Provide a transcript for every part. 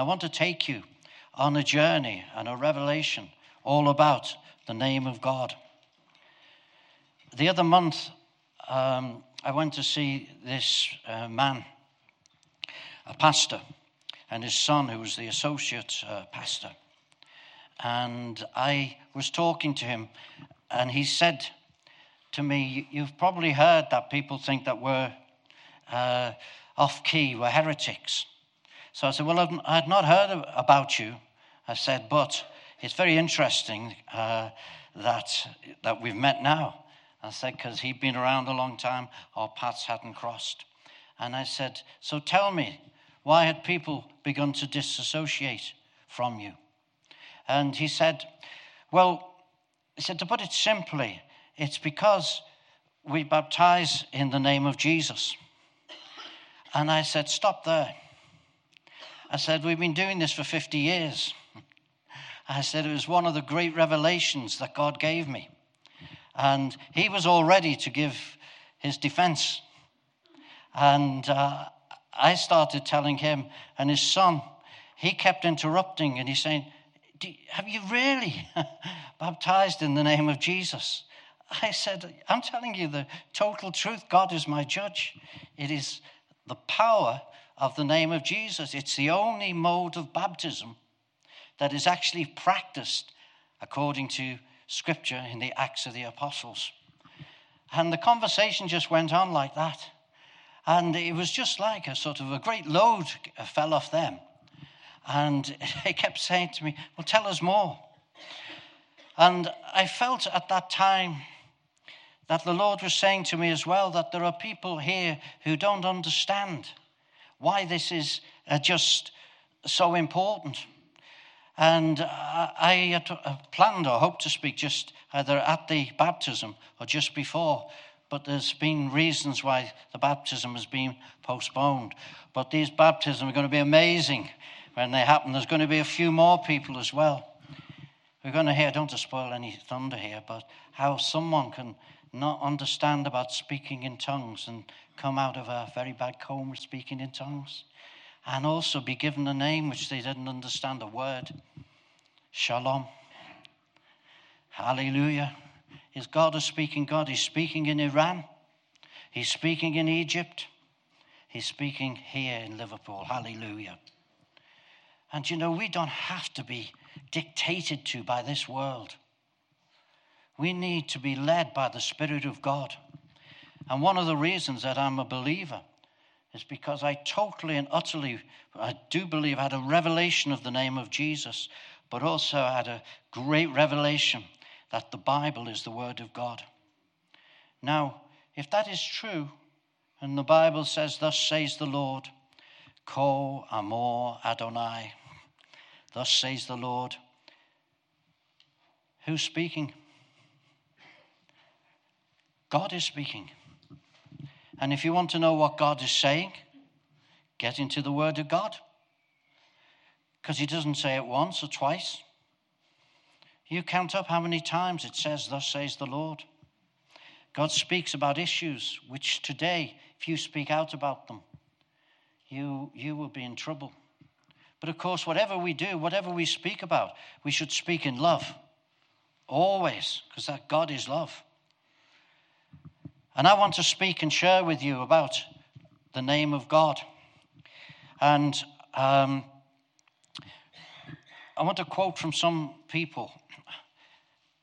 I want to take you on a journey and a revelation all about the name of God. The other month, um, I went to see this uh, man, a pastor, and his son, who was the associate uh, pastor. And I was talking to him, and he said to me, You've probably heard that people think that we're uh, off key, we're heretics. So I said, Well, i had not heard about you. I said, But it's very interesting uh, that, that we've met now. I said, Because he'd been around a long time, our paths hadn't crossed. And I said, So tell me, why had people begun to disassociate from you? And he said, Well, he said, to put it simply, it's because we baptize in the name of Jesus. And I said, Stop there. I said, We've been doing this for 50 years. I said, It was one of the great revelations that God gave me. And he was all ready to give his defense. And uh, I started telling him and his son, he kept interrupting and he's saying, Have you really baptized in the name of Jesus? I said, I'm telling you the total truth. God is my judge. It is the power of the name of Jesus. It's the only mode of baptism that is actually practiced according to Scripture in the Acts of the Apostles. And the conversation just went on like that. And it was just like a sort of a great load fell off them. And they kept saying to me, Well, tell us more. And I felt at that time that the Lord was saying to me as well that there are people here who don't understand why this is uh, just so important. And I had uh, planned or hoped to speak just either at the baptism or just before, but there's been reasons why the baptism has been postponed. But these baptisms are going to be amazing when they happen. There's going to be a few more people as well. We're going to hear, don't to spoil any thunder here, but how someone can not understand about speaking in tongues and come out of a very bad coma speaking in tongues and also be given a name which they didn't understand a word Shalom. Hallelujah. Is God a speaking God? He's speaking in Iran, He's speaking in Egypt, He's speaking here in Liverpool. Hallelujah. And you know, we don't have to be dictated to by this world. We need to be led by the Spirit of God. And one of the reasons that I'm a believer is because I totally and utterly, I do believe, had a revelation of the name of Jesus, but also had a great revelation that the Bible is the Word of God. Now, if that is true, and the Bible says, Thus says the Lord, Ko Amor Adonai, thus says the Lord, who's speaking? God is speaking. And if you want to know what God is saying, get into the Word of God. Because He doesn't say it once or twice. You count up how many times it says, Thus says the Lord. God speaks about issues which today, if you speak out about them, you, you will be in trouble. But of course, whatever we do, whatever we speak about, we should speak in love. Always, because that God is love. And I want to speak and share with you about the name of God. And um, I want to quote from some people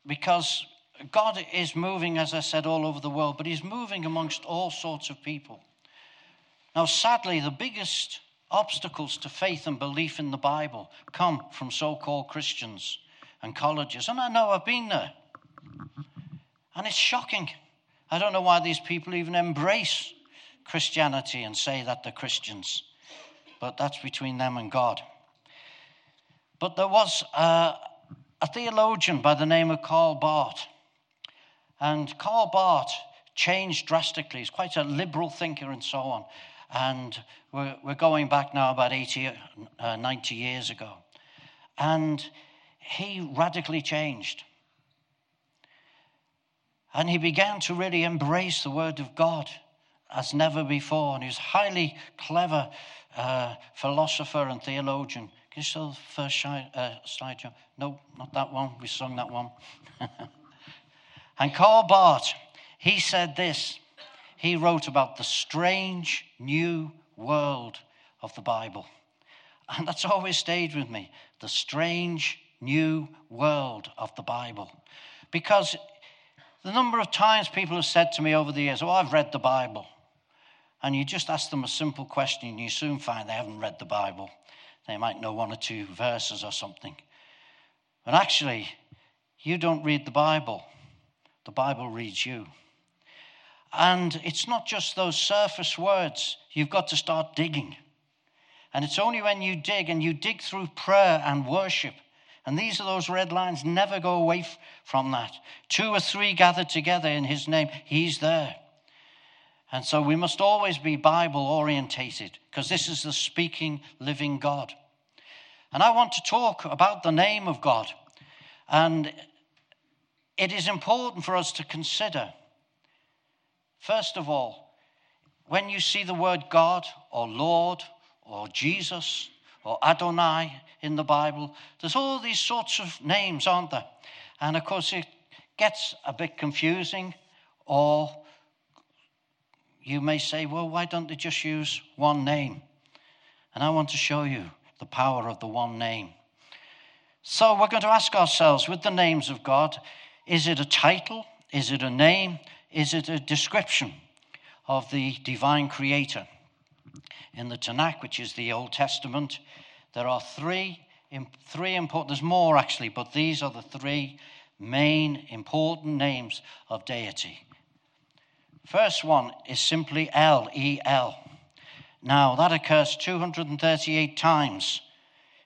because God is moving, as I said, all over the world, but He's moving amongst all sorts of people. Now, sadly, the biggest obstacles to faith and belief in the Bible come from so called Christians and colleges. And I know I've been there. And it's shocking. I don't know why these people even embrace Christianity and say that they're Christians, but that's between them and God. But there was a, a theologian by the name of Karl Barth, and Karl Barth changed drastically. He's quite a liberal thinker and so on. And we're, we're going back now about 80, uh, 90 years ago. And he radically changed. And he began to really embrace the Word of God as never before. And he was a highly clever uh, philosopher and theologian, Can you show the first slide, uh, slide? No, not that one. We sung that one. and Karl Barth, he said this. He wrote about the strange new world of the Bible. And that's always stayed with me the strange new world of the Bible. Because the number of times people have said to me over the years, Oh, I've read the Bible. And you just ask them a simple question, and you soon find they haven't read the Bible. They might know one or two verses or something. But actually, you don't read the Bible, the Bible reads you. And it's not just those surface words, you've got to start digging. And it's only when you dig and you dig through prayer and worship. And these are those red lines, never go away from that. Two or three gathered together in his name, he's there. And so we must always be Bible orientated because this is the speaking, living God. And I want to talk about the name of God. And it is important for us to consider, first of all, when you see the word God or Lord or Jesus or Adonai in the Bible, there's all these sorts of names, aren't there? And of course, it gets a bit confusing or you may say, well, why don't they just use one name? And I want to show you the power of the one name. So we're going to ask ourselves with the names of God is it a title? Is it a name? Is it a description of the divine creator? In the Tanakh, which is the Old Testament, there are three, three important, there's more actually, but these are the three main important names of deity First one is simply El, E L. Now, that occurs 238 times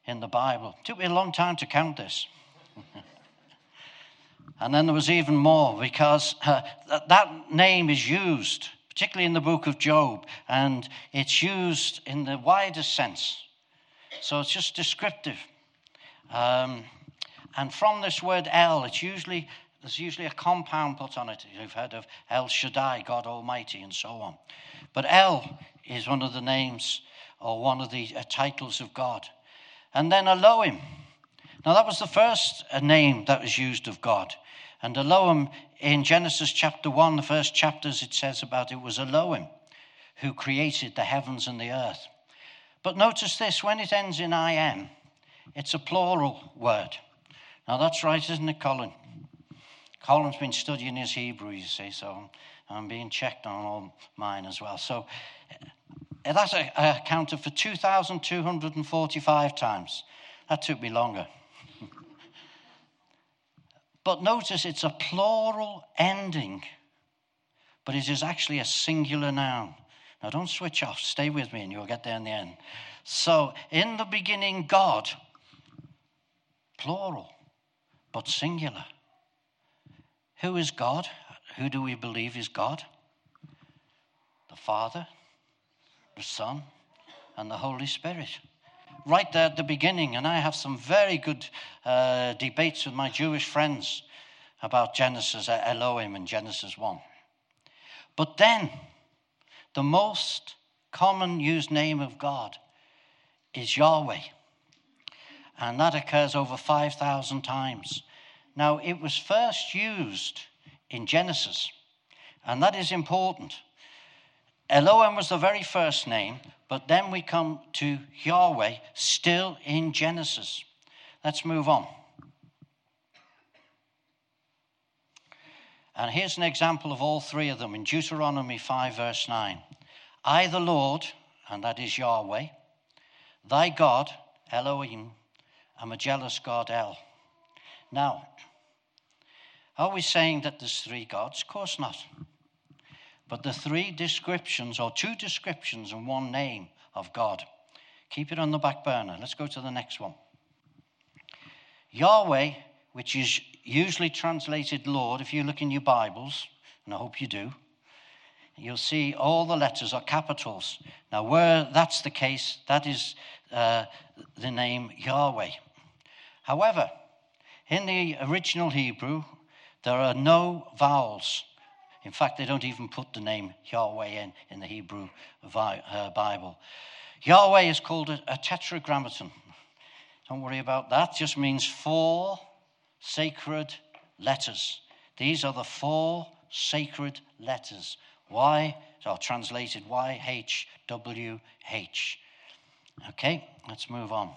in the Bible. It took me a long time to count this. and then there was even more because uh, that, that name is used, particularly in the book of Job, and it's used in the widest sense. So it's just descriptive. Um, and from this word El, it's usually there's usually a compound put on it. You've heard of El Shaddai, God Almighty, and so on. But El is one of the names or one of the uh, titles of God. And then Elohim. Now, that was the first uh, name that was used of God. And Elohim, in Genesis chapter 1, the first chapters, it says about it was Elohim who created the heavens and the earth. But notice this when it ends in IM, it's a plural word. Now, that's right, isn't it, Colin? Colin's been studying his Hebrew, you see, so I'm being checked on all mine as well. So that's accounted for 2,245 times. That took me longer. But notice it's a plural ending, but it is actually a singular noun. Now don't switch off, stay with me and you'll get there in the end. So, in the beginning, God, plural, but singular. Who is God? Who do we believe is God? The Father, the Son, and the Holy Spirit. Right there at the beginning, and I have some very good uh, debates with my Jewish friends about Genesis, uh, Elohim, and Genesis 1. But then, the most common used name of God is Yahweh. And that occurs over 5,000 times. Now, it was first used in Genesis, and that is important. Elohim was the very first name, but then we come to Yahweh, still in Genesis. Let's move on. And here's an example of all three of them in Deuteronomy 5, verse 9. I, the Lord, and that is Yahweh, thy God, Elohim, am a jealous God, El. Now, are we saying that there's three gods? Of course not. But the three descriptions, or two descriptions and one name of God. Keep it on the back burner. Let's go to the next one. Yahweh, which is usually translated Lord, if you look in your Bibles, and I hope you do, you'll see all the letters are capitals. Now, where that's the case, that is uh, the name Yahweh. However, in the original Hebrew, there are no vowels. In fact, they don't even put the name Yahweh in in the Hebrew uh, Bible. Yahweh is called a, tetragrammaton. Don't worry about that. Just means four sacred letters. These are the four sacred letters. Y, or translated Y H W H. Okay, let's move on.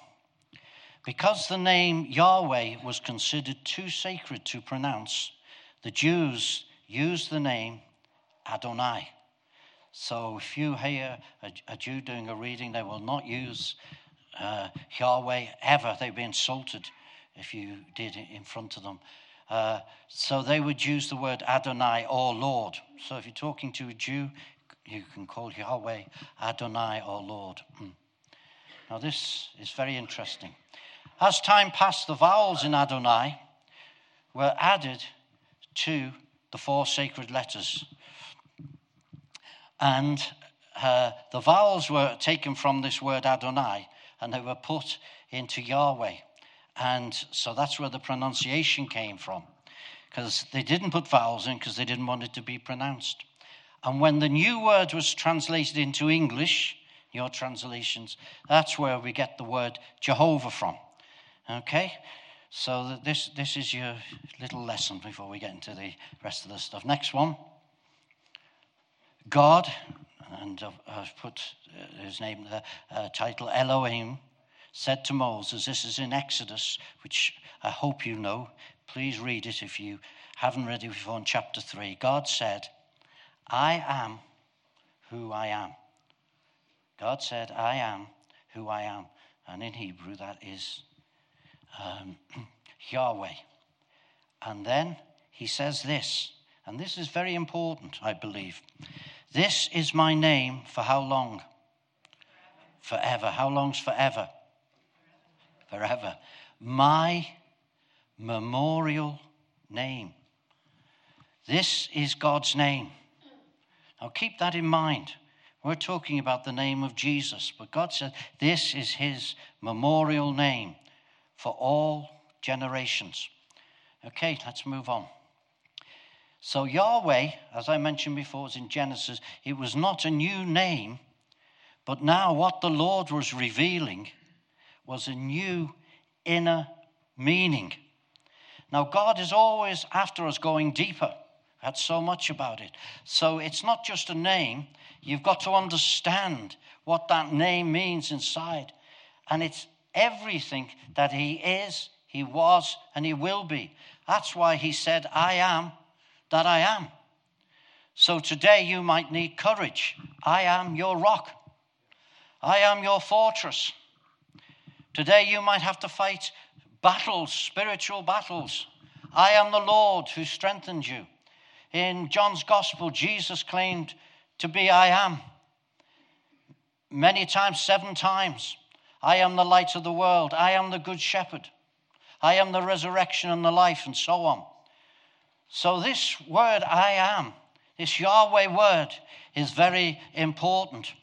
Because the name Yahweh was considered too sacred to pronounce, the Jews used the name Adonai. So if you hear a, a Jew doing a reading, they will not use uh, Yahweh ever. They'd be insulted if you did it in front of them. Uh, so they would use the word Adonai or Lord. So if you're talking to a Jew, you can call Yahweh Adonai or Lord. Hmm. Now, this is very interesting. As time passed, the vowels in Adonai were added to the four sacred letters. And uh, the vowels were taken from this word Adonai and they were put into Yahweh. And so that's where the pronunciation came from. Because they didn't put vowels in because they didn't want it to be pronounced. And when the new word was translated into English, your translations, that's where we get the word Jehovah from. Okay? So this, this is your little lesson before we get into the rest of the stuff. Next one. God, and I've put uh, his name, the uh, title Elohim, said to Moses, this is in Exodus, which I hope you know. Please read it if you haven't read it before in chapter 3. God said, I am who I am. God said, I am who I am. And in Hebrew, that is um, Yahweh. And then he says this, and this is very important, I believe. This is my name for how long? Forever. How long's forever? Forever. My memorial name. This is God's name. Now keep that in mind. We're talking about the name of Jesus, but God said this is his memorial name for all generations. Okay, let's move on. So, Yahweh, as I mentioned before, was in Genesis, it was not a new name, but now what the Lord was revealing was a new inner meaning. Now, God is always after us going deeper. That's so much about it. So, it's not just a name, you've got to understand what that name means inside. And it's everything that He is, He was, and He will be. That's why He said, I am that I am. So today you might need courage. I am your rock. I am your fortress. Today you might have to fight battles, spiritual battles. I am the Lord who strengthens you. In John's gospel, Jesus claimed to be I am. Many times, seven times. I am the light of the world. I am the good shepherd. I am the resurrection and the life, and so on. So, this word, I am, this Yahweh word, is very important.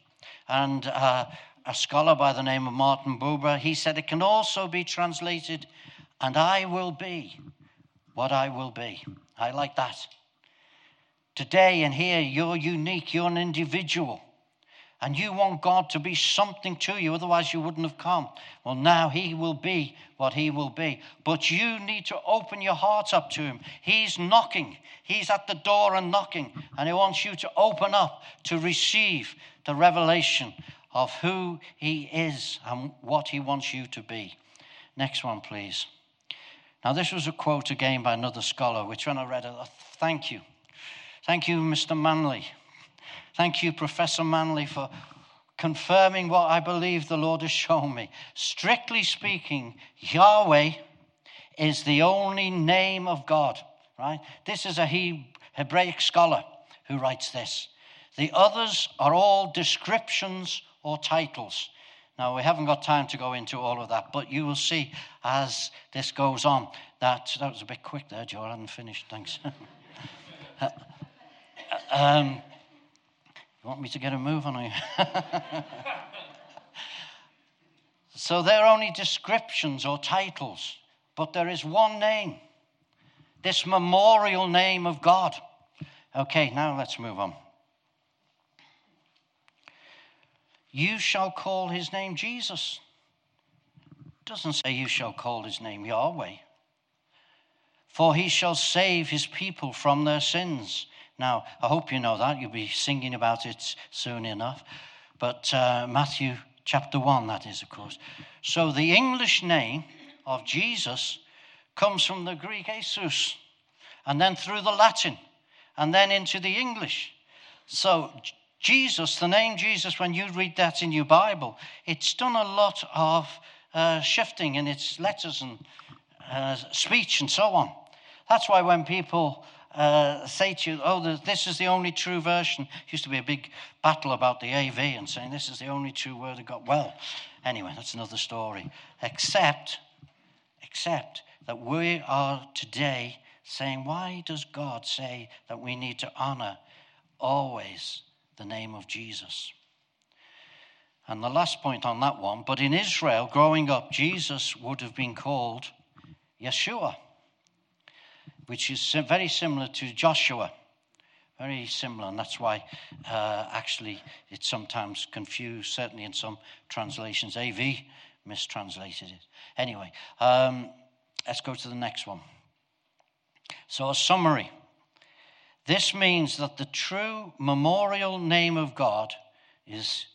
And uh, a scholar by the name of Martin Buber, he said it can also be translated, and I will be what I will be. I like that. Today and here, you're unique, you're an individual and you want God to be something to you, otherwise, you wouldn't have come. Well, now He will be what He will be. But you need to open your heart up to Him. He's knocking, He's at the door and knocking, and He wants you to open up to receive the revelation of who He is and what He wants you to be. Next one, please. Now, this was a quote again by another scholar, which when I read it, thank you. Thank you, Mr. Manley. Thank you, Professor Manley, for confirming what I believe the Lord has shown me. Strictly speaking, Yahweh is the only name of God, right? This is a Hebraic scholar who writes this. The others are all descriptions or titles. Now, we haven't got time to go into all of that, but you will see as this goes on that that was a bit quick there, Joe. I hadn't finished. Thanks. um, you want me to get a move on you? so they're only descriptions or titles, but there is one name, this memorial name of God. Okay, now let's move on. You shall call his name Jesus. doesn't say you shall call his name Yahweh. For he shall save his people from their sins. Now, I hope you know that. You'll be singing about it soon enough. But uh, Matthew chapter 1, that is, of course. So the English name of Jesus comes from the Greek Jesus, and then through the Latin, and then into the English. So Jesus, the name Jesus, when you read that in your Bible, it's done a lot of uh, shifting in its letters and uh, speech and so on. That's why when people uh, say to you, oh, this is the only true version, used to be a big battle about the AV and saying this is the only true word of God. Well, anyway, that's another story. Except, except that we are today saying, why does God say that we need to honor always the name of Jesus? And the last point on that one, but in Israel, growing up, Jesus would have been called Yeshua which is very similar to Joshua. Very similar, and that's why uh, actually it's sometimes confused, certainly in some translations. AV mistranslated it. Anyway, um, let's go to the next one. So, a summary. This means that the true memorial name of God is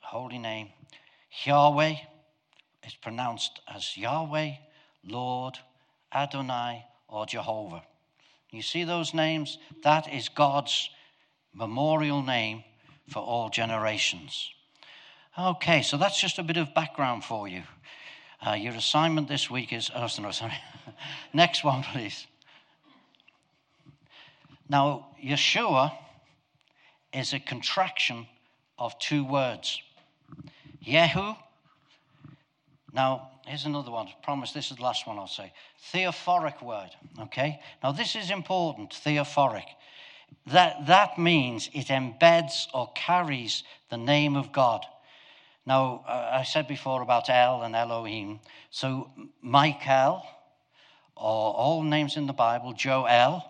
holy name. Yahweh It's pronounced as Yahweh, Lord, Adonai, or Jehovah. You see those names? That is God's memorial name for all generations. Okay, so that's just a bit of background for you. Uh, your assignment this week is, oh, no, sorry. Next one, please. Now, Yeshua is a contraction of two words Yehu. Now, Here's another one. I promise this is the last one I'll say. Theophoric word. Okay? Now, this is important. Theophoric. That, that means it embeds or carries the name of God. Now, uh, I said before about El and Elohim. So, Michael, or all names in the Bible, Joel,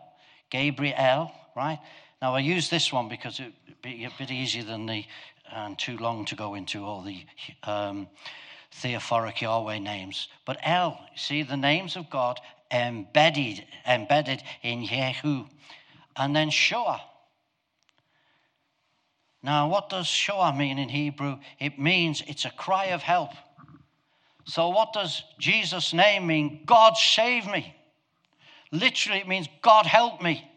Gabriel, right? Now, I use this one because it'd be a bit easier than the, and too long to go into all the. Um, theophoric Yahweh names. But El, see the names of God embedded, embedded in Yehu. And then Shoah. Now, what does Shoah mean in Hebrew? It means it's a cry of help. So, what does Jesus' name mean? God save me. Literally, it means God help me.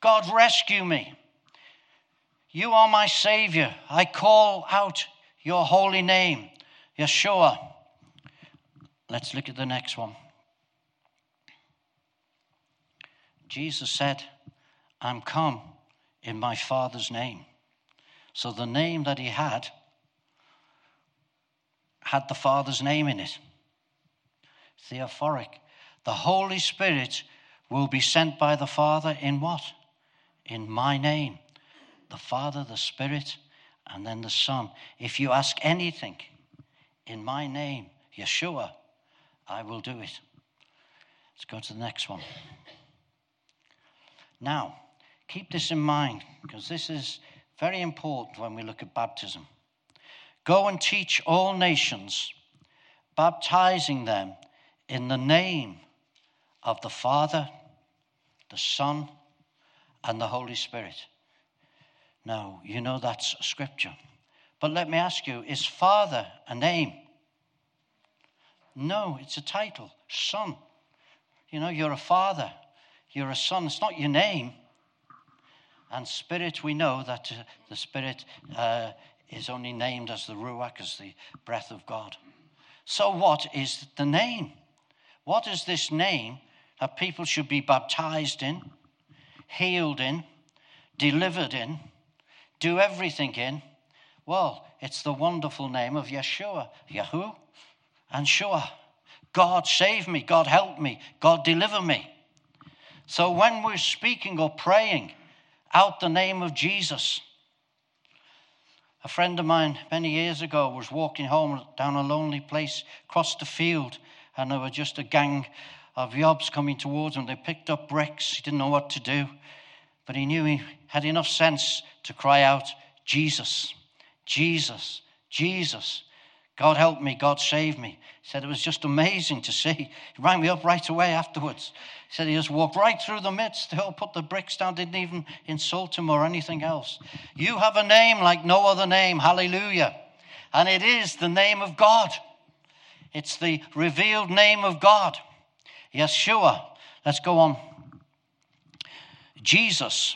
God rescue me. You are my Savior. I call out your holy name. Yeshua. Let's look at the next one. Jesus said, I'm come in my Father's name. So the name that he had had the Father's name in it. Theophoric. The Holy Spirit will be sent by the Father in what? In my name. The Father, the Spirit, and then the Son. If you ask anything in my name, Yeshua, I will do it. Let's go to the next one. Now, keep this in mind because this is very important when we look at baptism. Go and teach all nations, baptizing them in the name of the Father, the Son, and the Holy Spirit. Now, you know that's scripture. But let me ask you is Father a name? No, it's a title, Son. You know, you're a father, you're a son. It's not your name. And Spirit, we know that uh, the Spirit uh, is only named as the Ruach, as the breath of God. So, what is the name? What is this name that people should be baptized in, healed in, delivered in, do everything in? Well, it's the wonderful name of Yeshua, Yahu, and Shua. God save me, God help me, God deliver me. So when we're speaking or praying out the name of Jesus, a friend of mine many years ago was walking home down a lonely place, crossed the field, and there were just a gang of yobs coming towards him. They picked up bricks. He didn't know what to do, but he knew he had enough sense to cry out, Jesus. Jesus, Jesus, God help me, God save me. He said it was just amazing to see. He rang me up right away afterwards. He said he just walked right through the midst, he'll put the bricks down, didn't even insult him or anything else. You have a name like no other name. Hallelujah. And it is the name of God. It's the revealed name of God. Yeshua. Let's go on. Jesus.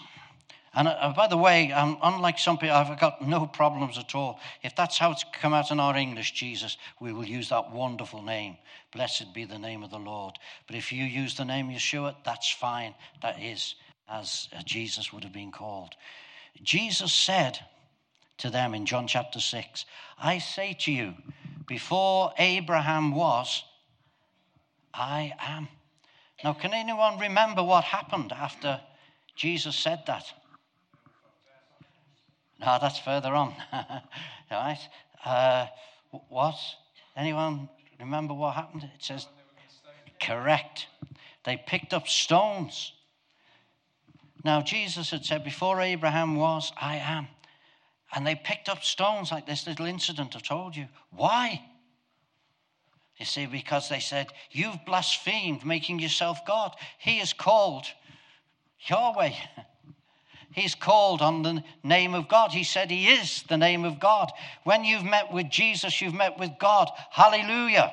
And uh, by the way, um, unlike some people, I've got no problems at all. If that's how it's come out in our English, Jesus, we will use that wonderful name. Blessed be the name of the Lord. But if you use the name Yeshua, that's fine. That is as uh, Jesus would have been called. Jesus said to them in John chapter 6, I say to you, before Abraham was, I am. Now, can anyone remember what happened after Jesus said that? No, that's further on. right? Uh, what? Anyone remember what happened? It says, correct. They picked up stones. Now, Jesus had said, Before Abraham was, I am. And they picked up stones like this little incident I've told you. Why? You see, because they said, You've blasphemed, making yourself God. He is called Yahweh. He's called on the name of God. He said he is the name of God. When you've met with Jesus, you've met with God. Hallelujah.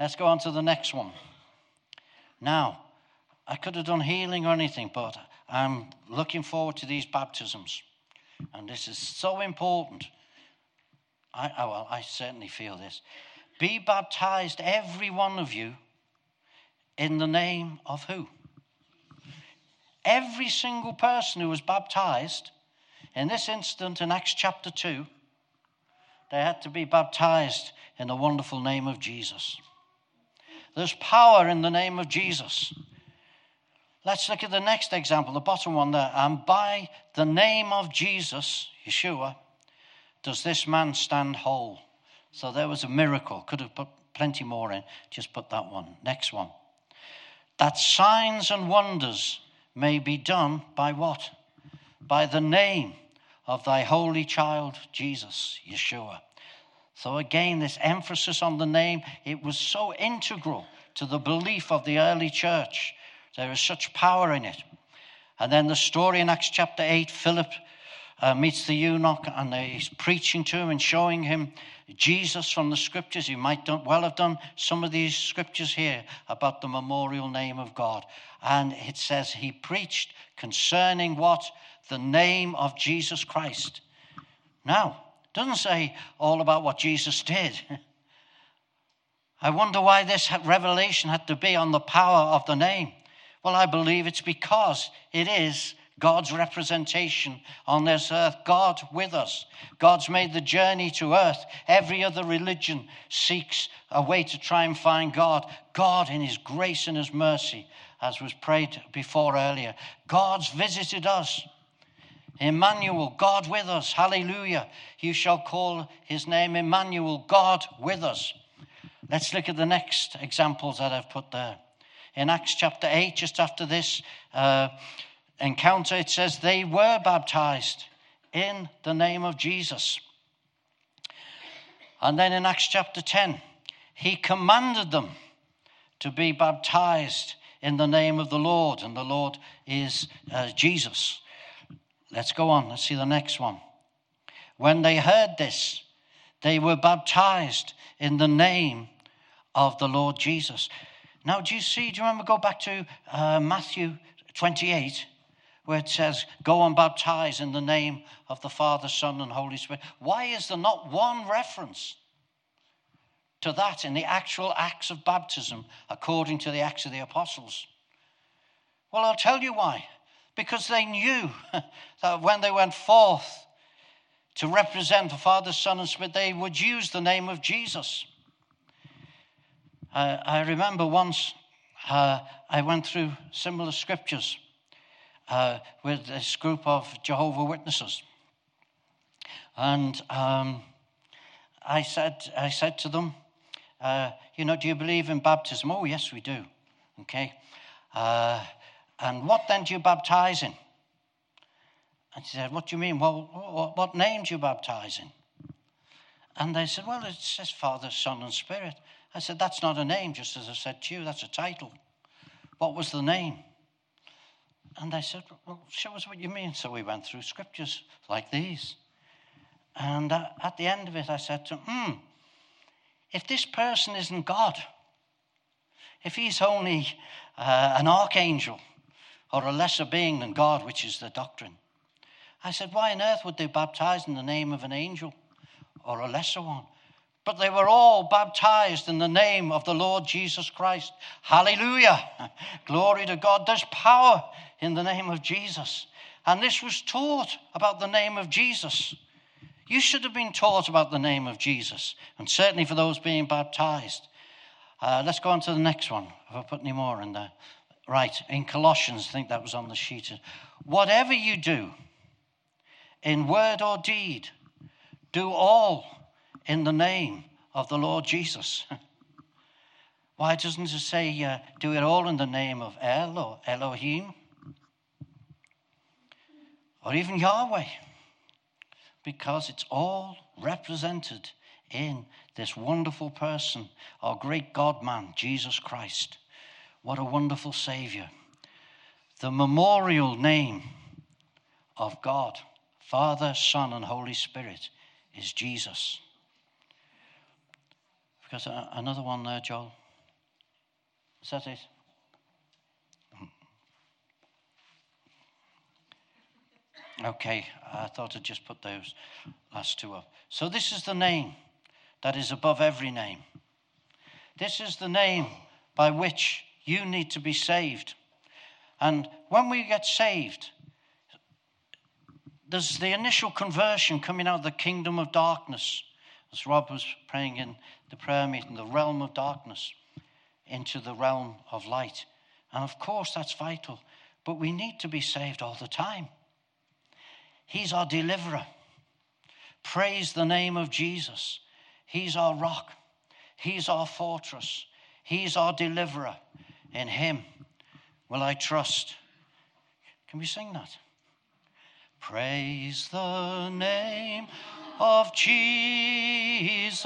Let's go on to the next one. Now, I could have done healing or anything, but I'm looking forward to these baptisms. And this is so important. I, oh, well, I certainly feel this. Be baptized, every one of you, in the name of who? Every single person who was baptized, in this instant in Acts chapter 2, they had to be baptized in the wonderful name of Jesus. There's power in the name of Jesus. Let's look at the next example, the bottom one there. And by the name of Jesus, Yeshua, does this man stand whole. So there was a miracle. Could have put plenty more in. Just put that one. Next one. That signs and wonders may be done by what? By the name of thy holy child, Jesus, Yeshua. So, again, this emphasis on the name, it was so integral to the belief of the early church. There is such power in it. And then the story in Acts chapter 8 Philip uh, meets the eunuch and he's preaching to him and showing him Jesus from the scriptures. You might well have done some of these scriptures here about the memorial name of God. And it says he preached concerning what? The name of Jesus Christ. Now, doesn't say all about what Jesus did. I wonder why this revelation had to be on the power of the name. Well, I believe it's because it is God's representation on this earth, God with us. God's made the journey to earth. Every other religion seeks a way to try and find God. God, in His grace and His mercy, as was prayed before earlier, God's visited us. Emmanuel, God with us. Hallelujah. You shall call His name Emmanuel, God with us. Let's look at the next examples that I've put there. In Acts chapter 8, just after this, uh, encounter, it says they were baptized in the name of Jesus. And then in Acts chapter 10, he commanded them to be baptized in the name of the Lord, and the Lord is uh, Jesus. Let's go on. Let's see the next one. When they heard this, they were baptized in the name of the Lord Jesus. Now, do you see? Do you remember? Go back to uh, Matthew 28 where it says, Go and baptize in the name of the Father, Son, and Holy Spirit. Why is there not one reference to that in the actual acts of baptism according to the Acts of the Apostles? Well, I'll tell you why. Because they knew that when they went forth to represent the Father, Son, and Spirit, they would use the name of Jesus. Uh, I remember once uh, I went through similar scriptures uh, with this group of Jehovah Witnesses. And um, I, said, I said to them, uh, you know, do you believe in baptism? Oh, yes, we do. Okay. Uh, and what then do you baptize in? And she said, What do you mean? Well, what name do you baptize in? And they said, Well, it says Father, Son, and Spirit. I said, That's not a name, just as I said to you, that's a title. What was the name? And they said, Well, show us what you mean. So we went through scriptures like these. And uh, at the end of it, I said to him, Hmm, if this person isn't God, if he's only uh, an archangel or a lesser being than God, which is the doctrine, I said, Why on earth would they baptize in the name of an angel or a lesser one? But they were all baptized in the name of the Lord Jesus Christ. Hallelujah. Glory to God. There's power in the name of Jesus. And this was taught about the name of Jesus. You should have been taught about the name of Jesus, and certainly for those being baptized. Uh, let's go on to the next one. Have I put any more in there? Right, in Colossians, I think that was on the sheet. Whatever you do, in word or deed, do all in the name of the Lord Jesus. Why doesn't it say uh, do it all in the name of El or Elohim? Or even Yahweh? Because it's all represented in this wonderful person, our great God man, Jesus Christ. What a wonderful Savior. The memorial name of God, Father, Son, and Holy Spirit, is Jesus. Because another one there, Joel. Is that it? Okay, I thought I'd just put those last two up. So, this is the name that is above every name. This is the name by which you need to be saved. And when we get saved, there's the initial conversion coming out of the kingdom of darkness, as Rob was praying in the prayer meeting, the realm of darkness into the realm of light. And of course, that's vital, but we need to be saved all the time. He's our deliverer. Praise the name of Jesus. He's our rock. He's our fortress. He's our deliverer. In Him will I trust. Can we sing that? Praise the name of Jesus.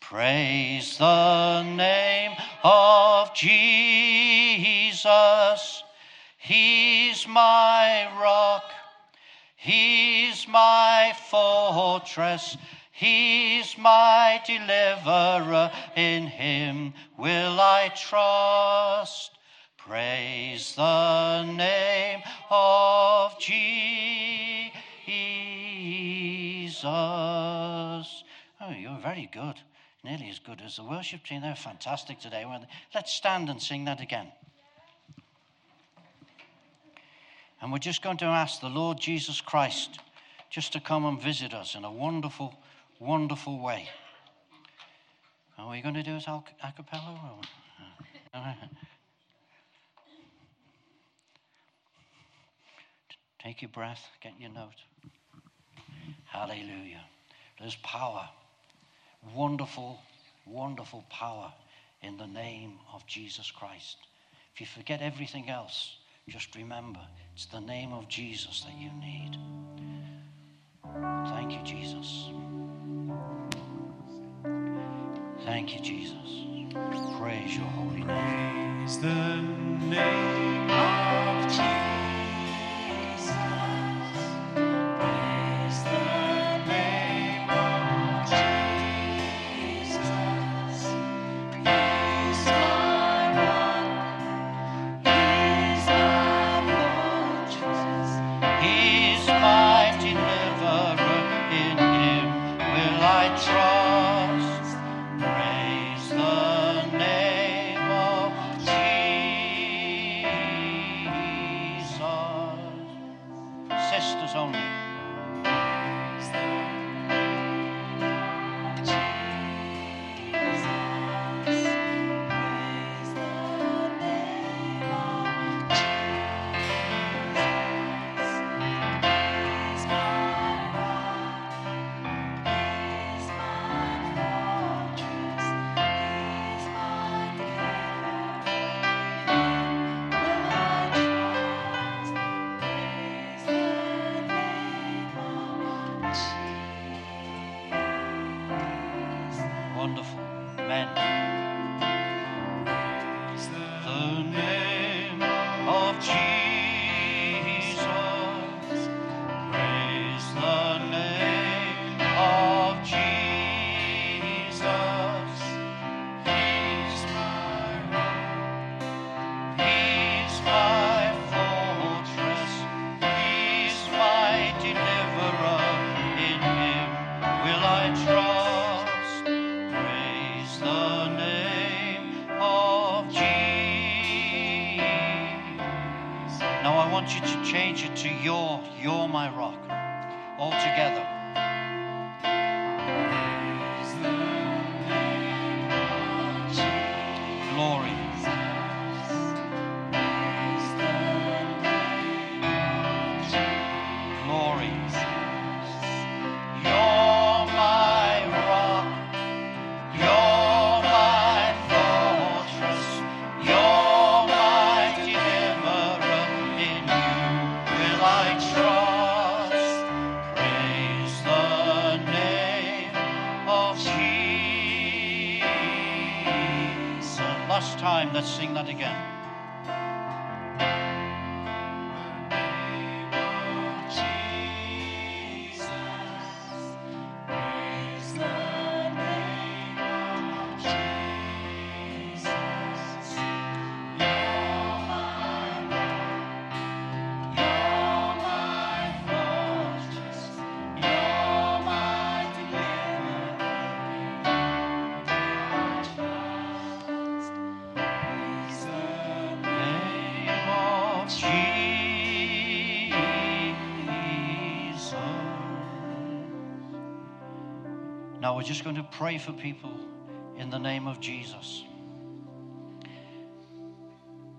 Praise the name of Jesus. He's my rock. He's my fortress. He's my deliverer. In him will I trust. Praise the name of Jesus. Oh, you're very good. Nearly as good as the worship team. They're fantastic today. Let's stand and sing that again. And we're just going to ask the Lord Jesus Christ just to come and visit us in a wonderful, wonderful way. Are we going to do it a cappella? Take your breath, get your note. Hallelujah. There's power, wonderful, wonderful power in the name of Jesus Christ. If you forget everything else, just remember, it's the name of Jesus that you need. Thank you, Jesus. Thank you, Jesus. Praise your holy name. Praise the name of Jesus. wonderful men. We're just going to pray for people in the name of Jesus.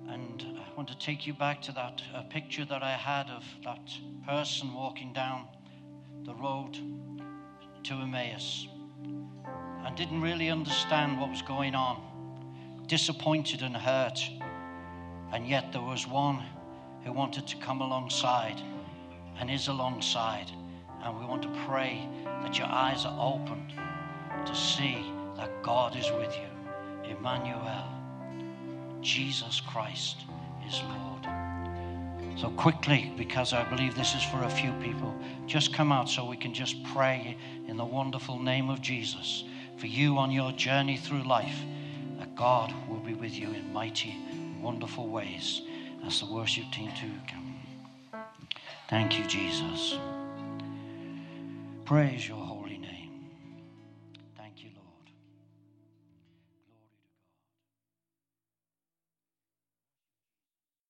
And I want to take you back to that picture that I had of that person walking down the road to Emmaus and didn't really understand what was going on, disappointed and hurt. And yet there was one who wanted to come alongside and is alongside. And we want to pray that your eyes are opened to see that God is with you. Emmanuel, Jesus Christ is Lord. So quickly, because I believe this is for a few people, just come out so we can just pray in the wonderful name of Jesus for you on your journey through life, that God will be with you in mighty, wonderful ways. As the worship team too come. Thank you, Jesus. Praise your.